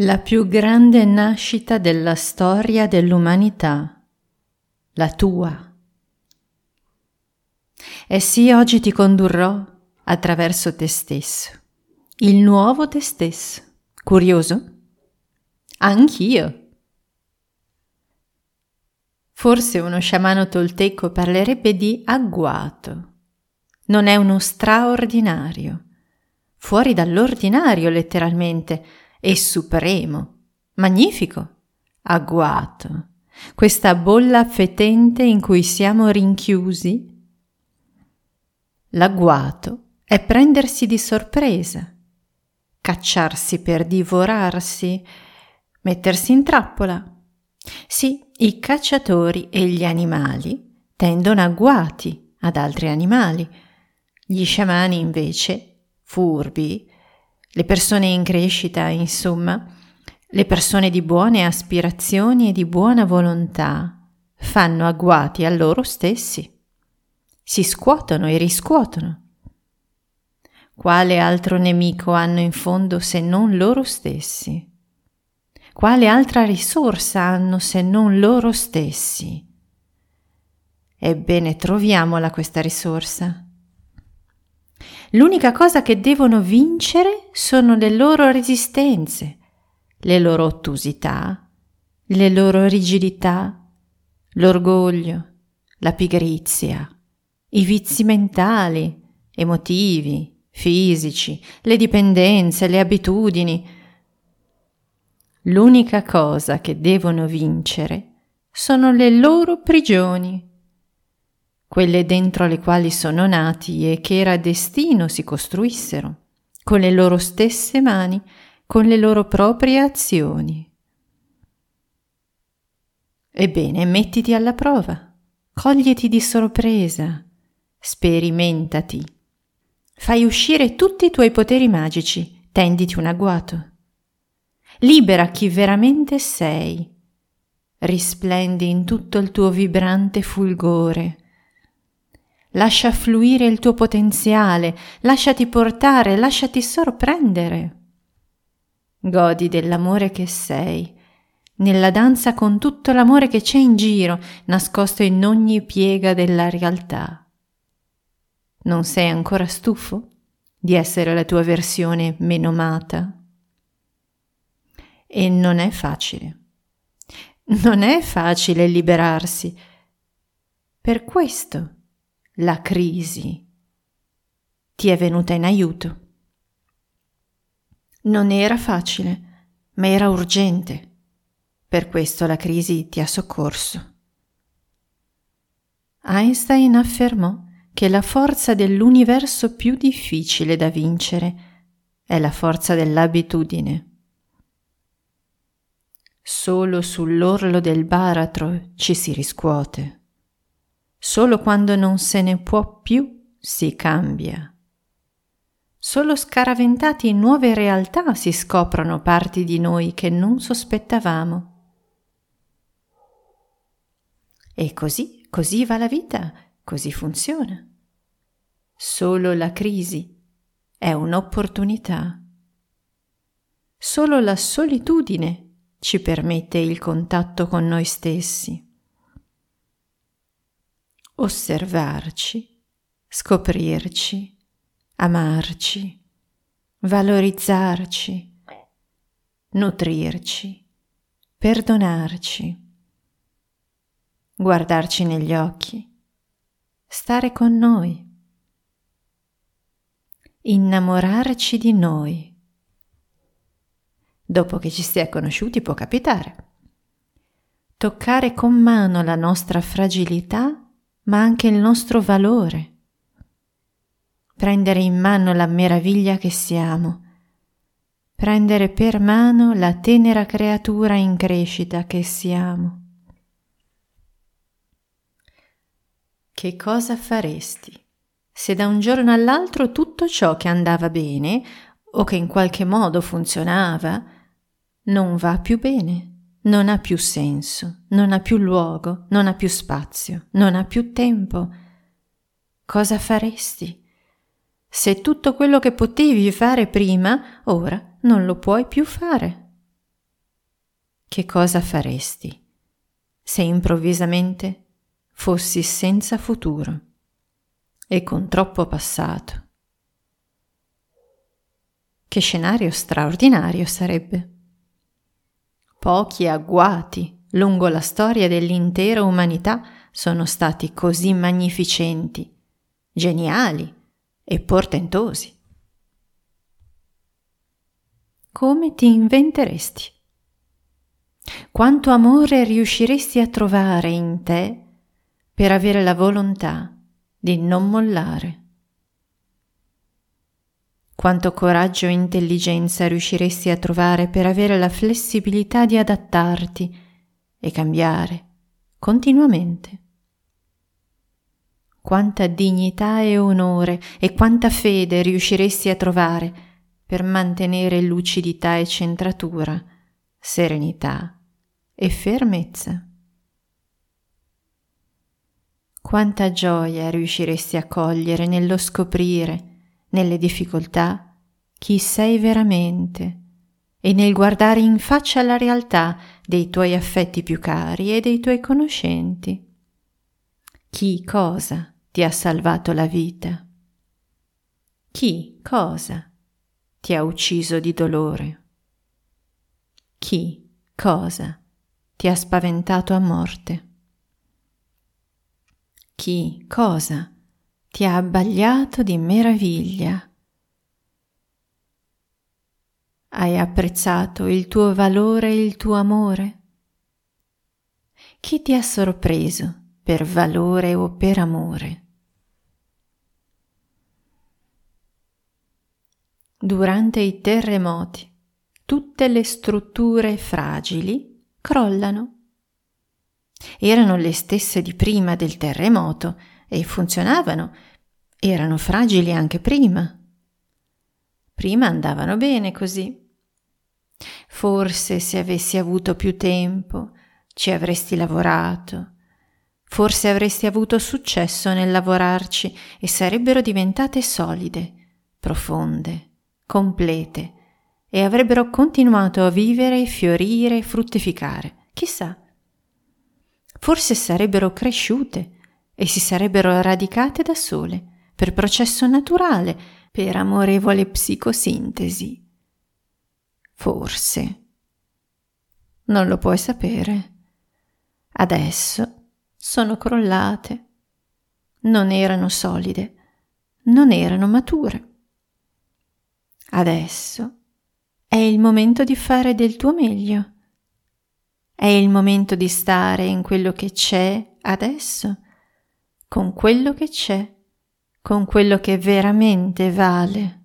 La più grande nascita della storia dell'umanità, la tua. E sì, oggi ti condurrò attraverso te stesso, il nuovo te stesso. Curioso? Anch'io. Forse uno sciamano tolteco parlerebbe di agguato. Non è uno straordinario, fuori dall'ordinario letteralmente, e supremo, magnifico, agguato, questa bolla fetente in cui siamo rinchiusi? L'agguato è prendersi di sorpresa, cacciarsi per divorarsi, mettersi in trappola. Sì, i cacciatori e gli animali tendono agguati ad altri animali. Gli sciamani invece, furbi, le persone in crescita, insomma, le persone di buone aspirazioni e di buona volontà, fanno agguati a loro stessi. Si scuotono e riscuotono. Quale altro nemico hanno in fondo se non loro stessi? Quale altra risorsa hanno se non loro stessi? Ebbene, troviamola questa risorsa. L'unica cosa che devono vincere sono le loro resistenze, le loro ottusità, le loro rigidità, l'orgoglio, la pigrizia, i vizi mentali, emotivi, fisici, le dipendenze, le abitudini. L'unica cosa che devono vincere sono le loro prigioni quelle dentro le quali sono nati e che era destino si costruissero, con le loro stesse mani, con le loro proprie azioni. Ebbene, mettiti alla prova, coglieti di sorpresa, sperimentati. Fai uscire tutti i tuoi poteri magici, tenditi un agguato. Libera chi veramente sei. Risplendi in tutto il tuo vibrante fulgore lascia fluire il tuo potenziale, lasciati portare, lasciati sorprendere. Godi dell'amore che sei, nella danza con tutto l'amore che c'è in giro, nascosto in ogni piega della realtà. Non sei ancora stufo di essere la tua versione meno amata? E non è facile. Non è facile liberarsi. Per questo la crisi ti è venuta in aiuto. Non era facile, ma era urgente. Per questo la crisi ti ha soccorso. Einstein affermò che la forza dell'universo più difficile da vincere è la forza dell'abitudine. Solo sull'orlo del baratro ci si riscuote. Solo quando non se ne può più si cambia. Solo scaraventati in nuove realtà si scoprono parti di noi che non sospettavamo. E così, così va la vita, così funziona. Solo la crisi è un'opportunità. Solo la solitudine ci permette il contatto con noi stessi osservarci, scoprirci, amarci, valorizzarci, nutrirci, perdonarci, guardarci negli occhi, stare con noi, innamorarci di noi. Dopo che ci si è conosciuti può capitare. Toccare con mano la nostra fragilità ma anche il nostro valore. Prendere in mano la meraviglia che siamo, prendere per mano la tenera creatura in crescita che siamo. Che cosa faresti se da un giorno all'altro tutto ciò che andava bene o che in qualche modo funzionava non va più bene? Non ha più senso, non ha più luogo, non ha più spazio, non ha più tempo. Cosa faresti? Se tutto quello che potevi fare prima, ora non lo puoi più fare. che cosa faresti se improvvisamente fossi senza futuro e con troppo passato? Che scenario straordinario sarebbe! Pochi agguati lungo la storia dell'intera umanità sono stati così magnificenti, geniali e portentosi. Come ti inventeresti? Quanto amore riusciresti a trovare in te per avere la volontà di non mollare? Quanto coraggio e intelligenza riusciresti a trovare per avere la flessibilità di adattarti e cambiare continuamente? Quanta dignità e onore e quanta fede riusciresti a trovare per mantenere lucidità e centratura, serenità e fermezza. Quanta gioia riusciresti a cogliere nello scoprire, nelle difficoltà, chi sei veramente e nel guardare in faccia la realtà dei tuoi affetti più cari e dei tuoi conoscenti. Chi cosa ti ha salvato la vita? Chi cosa ti ha ucciso di dolore? Chi cosa ti ha spaventato a morte? Chi, cosa ti ha abbagliato di meraviglia? Hai apprezzato il tuo valore e il tuo amore? Chi ti ha sorpreso per valore o per amore? Durante i terremoti, tutte le strutture fragili crollano. Erano le stesse di prima del terremoto e funzionavano, erano fragili anche prima. Prima andavano bene così. Forse se avessi avuto più tempo ci avresti lavorato, forse avresti avuto successo nel lavorarci e sarebbero diventate solide, profonde, complete e avrebbero continuato a vivere, fiorire e fruttificare. Chissà. Forse sarebbero cresciute e si sarebbero radicate da sole, per processo naturale, per amorevole psicosintesi. Forse. Non lo puoi sapere. Adesso sono crollate. Non erano solide, non erano mature. Adesso è il momento di fare del tuo meglio. È il momento di stare in quello che c'è adesso, con quello che c'è, con quello che veramente vale.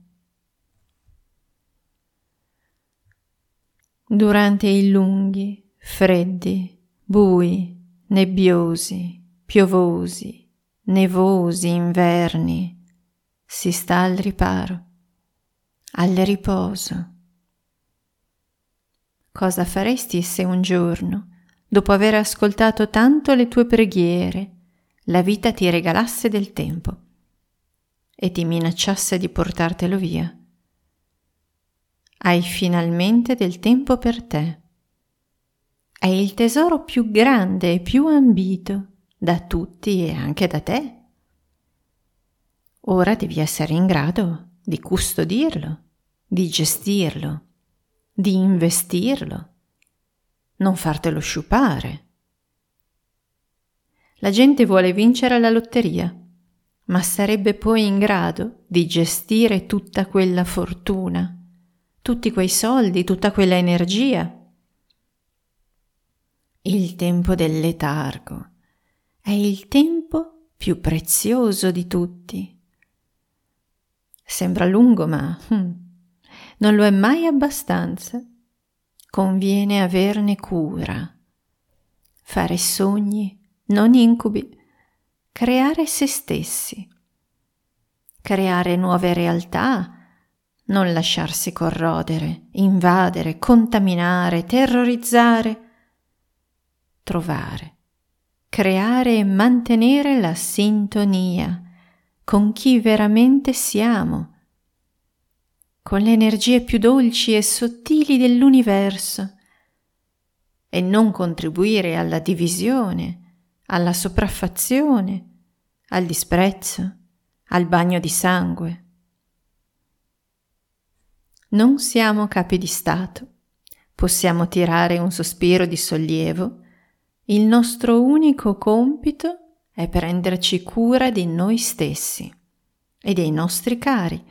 Durante i lunghi, freddi, bui, nebbiosi, piovosi, nevosi inverni, si sta al riparo, al riposo Cosa faresti se un giorno, dopo aver ascoltato tanto le tue preghiere, la vita ti regalasse del tempo e ti minacciasse di portartelo via? Hai finalmente del tempo per te. È il tesoro più grande e più ambito da tutti e anche da te. Ora devi essere in grado di custodirlo, di gestirlo di investirlo, non fartelo sciupare. La gente vuole vincere la lotteria, ma sarebbe poi in grado di gestire tutta quella fortuna, tutti quei soldi, tutta quella energia. Il tempo del letargo è il tempo più prezioso di tutti. Sembra lungo, ma hm, non lo è mai abbastanza. Conviene averne cura, fare sogni, non incubi, creare se stessi, creare nuove realtà, non lasciarsi corrodere, invadere, contaminare, terrorizzare, trovare, creare e mantenere la sintonia con chi veramente siamo. Con le energie più dolci e sottili dell'universo, e non contribuire alla divisione, alla sopraffazione, al disprezzo, al bagno di sangue. Non siamo capi di Stato, possiamo tirare un sospiro di sollievo, il nostro unico compito è prenderci cura di noi stessi e dei nostri cari,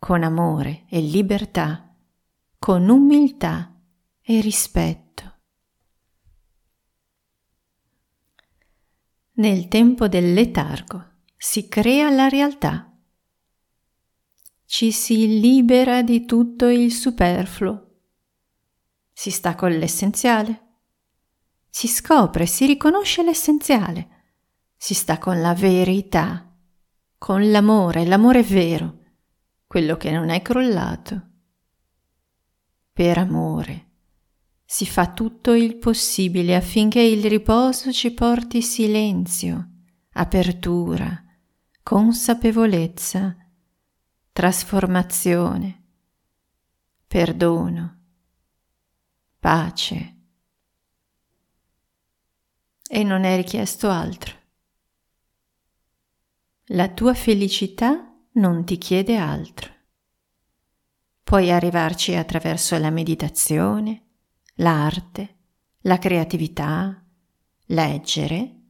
con amore e libertà, con umiltà e rispetto. Nel tempo del letargo si crea la realtà. Ci si libera di tutto il superfluo. Si sta con l'essenziale. Si scopre, si riconosce l'essenziale. Si sta con la verità, con l'amore, l'amore vero, quello che non è crollato. Per amore si fa tutto il possibile affinché il riposo ci porti silenzio, apertura, consapevolezza, trasformazione, perdono, pace. E non è richiesto altro. La tua felicità non ti chiede altro. Puoi arrivarci attraverso la meditazione, l'arte, la creatività, leggere,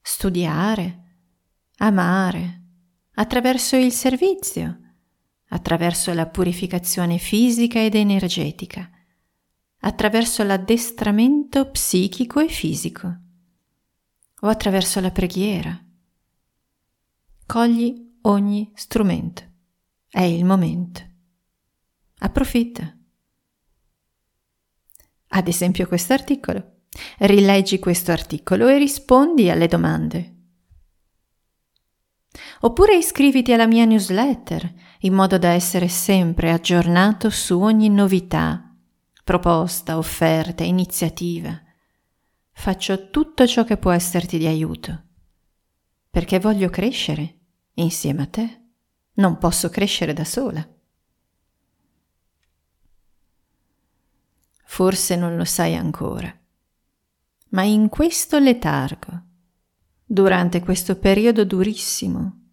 studiare, amare, attraverso il servizio, attraverso la purificazione fisica ed energetica, attraverso l'addestramento psichico e fisico, o attraverso la preghiera. Cogli ogni strumento. È il momento. Approfitta. Ad esempio questo articolo. Rileggi questo articolo e rispondi alle domande. Oppure iscriviti alla mia newsletter in modo da essere sempre aggiornato su ogni novità, proposta, offerta, iniziativa. Faccio tutto ciò che può esserti di aiuto, perché voglio crescere insieme a te. Non posso crescere da sola. Forse non lo sai ancora, ma in questo letargo, durante questo periodo durissimo,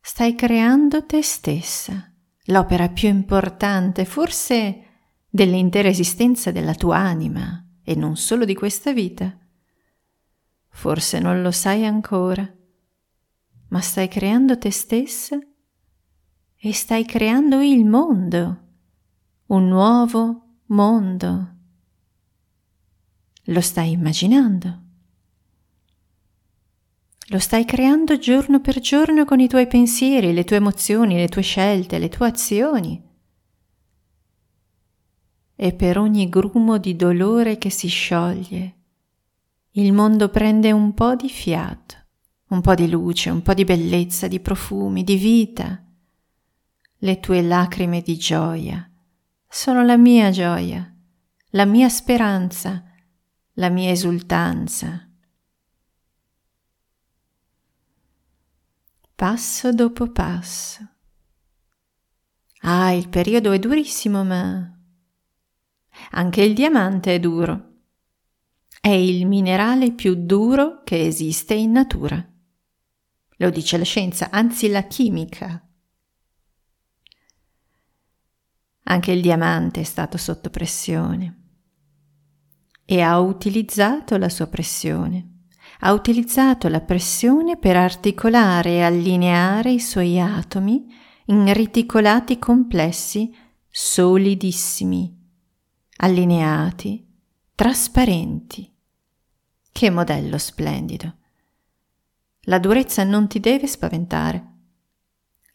stai creando te stessa, l'opera più importante, forse dell'intera esistenza della tua anima e non solo di questa vita. Forse non lo sai ancora, ma stai creando te stessa e stai creando il mondo, un nuovo mondo. Lo stai immaginando. Lo stai creando giorno per giorno con i tuoi pensieri, le tue emozioni, le tue scelte, le tue azioni. E per ogni grumo di dolore che si scioglie, il mondo prende un po' di fiato, un po' di luce, un po' di bellezza, di profumi, di vita. Le tue lacrime di gioia sono la mia gioia, la mia speranza, la mia esultanza. Passo dopo passo. Ah, il periodo è durissimo, ma anche il diamante è duro. È il minerale più duro che esiste in natura. Lo dice la scienza, anzi la chimica. Anche il diamante è stato sotto pressione e ha utilizzato la sua pressione. Ha utilizzato la pressione per articolare e allineare i suoi atomi in reticolati complessi solidissimi, allineati, trasparenti. Che modello splendido! La durezza non ti deve spaventare.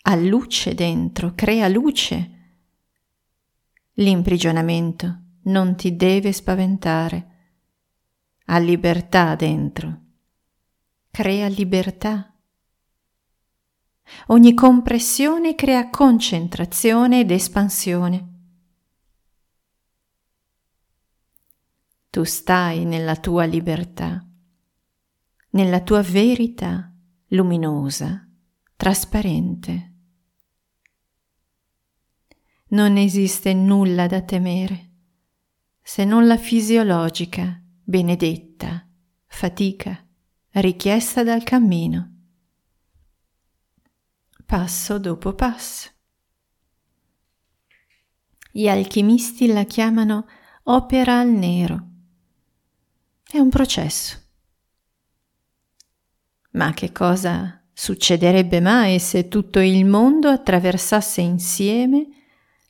Ha luce dentro, crea luce L'imprigionamento non ti deve spaventare. Ha libertà dentro. Crea libertà. Ogni compressione crea concentrazione ed espansione. Tu stai nella tua libertà, nella tua verità luminosa, trasparente. Non esiste nulla da temere. se non la fisiologica, benedetta, fatica richiesta dal cammino. Passo dopo passo. Gli alchimisti la chiamano opera al nero. È un processo. Ma che cosa succederebbe mai se tutto il mondo attraversasse insieme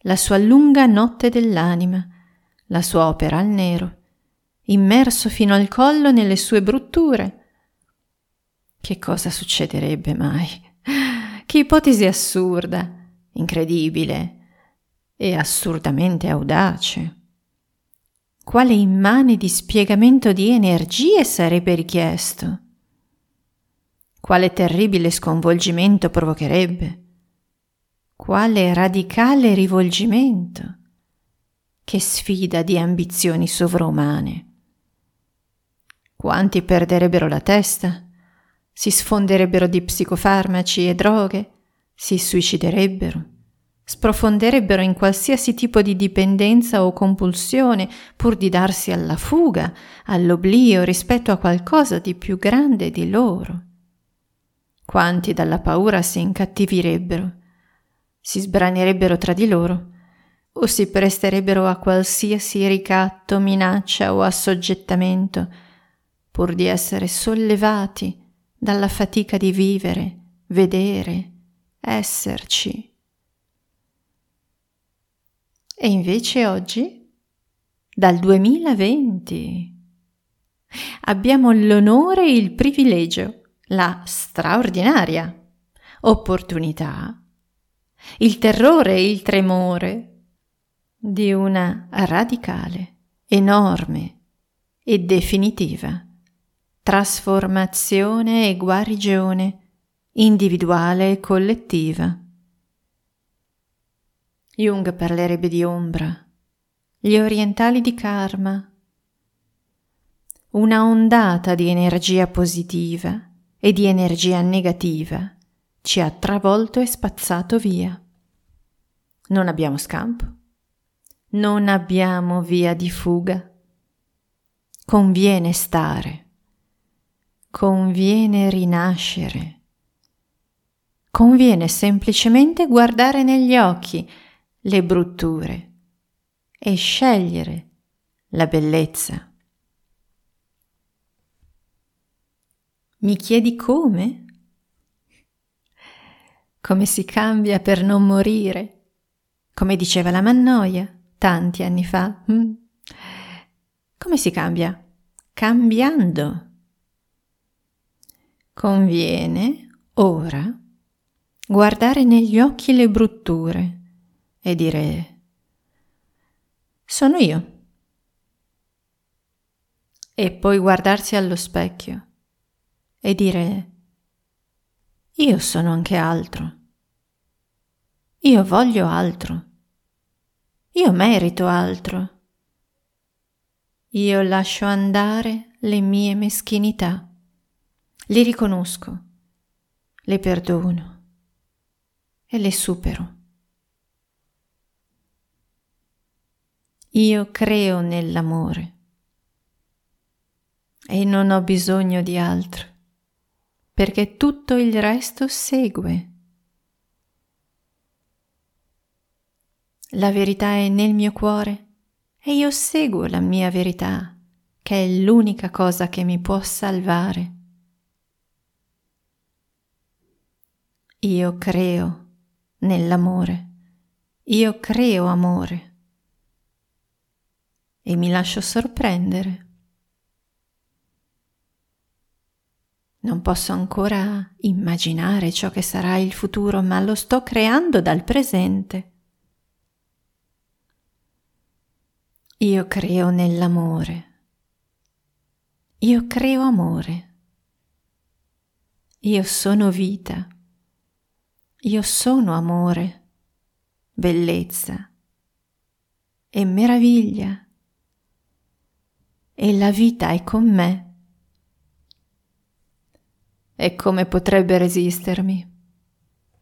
la sua lunga notte dell'anima, la sua opera al nero, immerso fino al collo nelle sue brutture? Che cosa succederebbe mai? Che ipotesi assurda, incredibile e assurdamente audace. Quale immane dispiegamento di energie sarebbe richiesto? Quale terribile sconvolgimento provocherebbe? Quale radicale rivolgimento? Che sfida di ambizioni sovrumane. Quanti perderebbero la testa? Si sfonderebbero di psicofarmaci e droghe? Si suiciderebbero? sprofonderebbero in qualsiasi tipo di dipendenza o compulsione pur di darsi alla fuga, all'oblio rispetto a qualcosa di più grande di loro. Quanti dalla paura si incattivirebbero, si sbranierebbero tra di loro o si presterebbero a qualsiasi ricatto, minaccia o assoggettamento pur di essere sollevati dalla fatica di vivere, vedere, esserci. E invece oggi, dal 2020, abbiamo l'onore e il privilegio, la straordinaria opportunità, il terrore e il tremore di una radicale, enorme e definitiva trasformazione e guarigione individuale e collettiva. Jung parlerebbe di ombra, gli orientali di karma, una ondata di energia positiva e di energia negativa ci ha travolto e spazzato via. Non abbiamo scampo, non abbiamo via di fuga. Conviene stare, conviene rinascere, conviene semplicemente guardare negli occhi le brutture e scegliere la bellezza. Mi chiedi come? Come si cambia per non morire? Come diceva la Mannoia tanti anni fa. Mm? Come si cambia? Cambiando. Conviene ora guardare negli occhi le brutture e dire sono io. E poi guardarsi allo specchio e dire io sono anche altro. Io voglio altro. Io merito altro. Io lascio andare le mie meschinità. Le riconosco, le perdono e le supero. Io creo nell'amore e non ho bisogno di altro, perché tutto il resto segue. La verità è nel mio cuore e io seguo la mia verità, che è l'unica cosa che mi può salvare. Io creo nell'amore, io creo amore e mi lascio sorprendere. Non posso ancora immaginare ciò che sarà il futuro, ma lo sto creando dal presente. Io creo nell'amore. Io creo amore. Io sono vita. Io sono amore, bellezza e meraviglia e la vita è con me. E come potrebbe resistermi?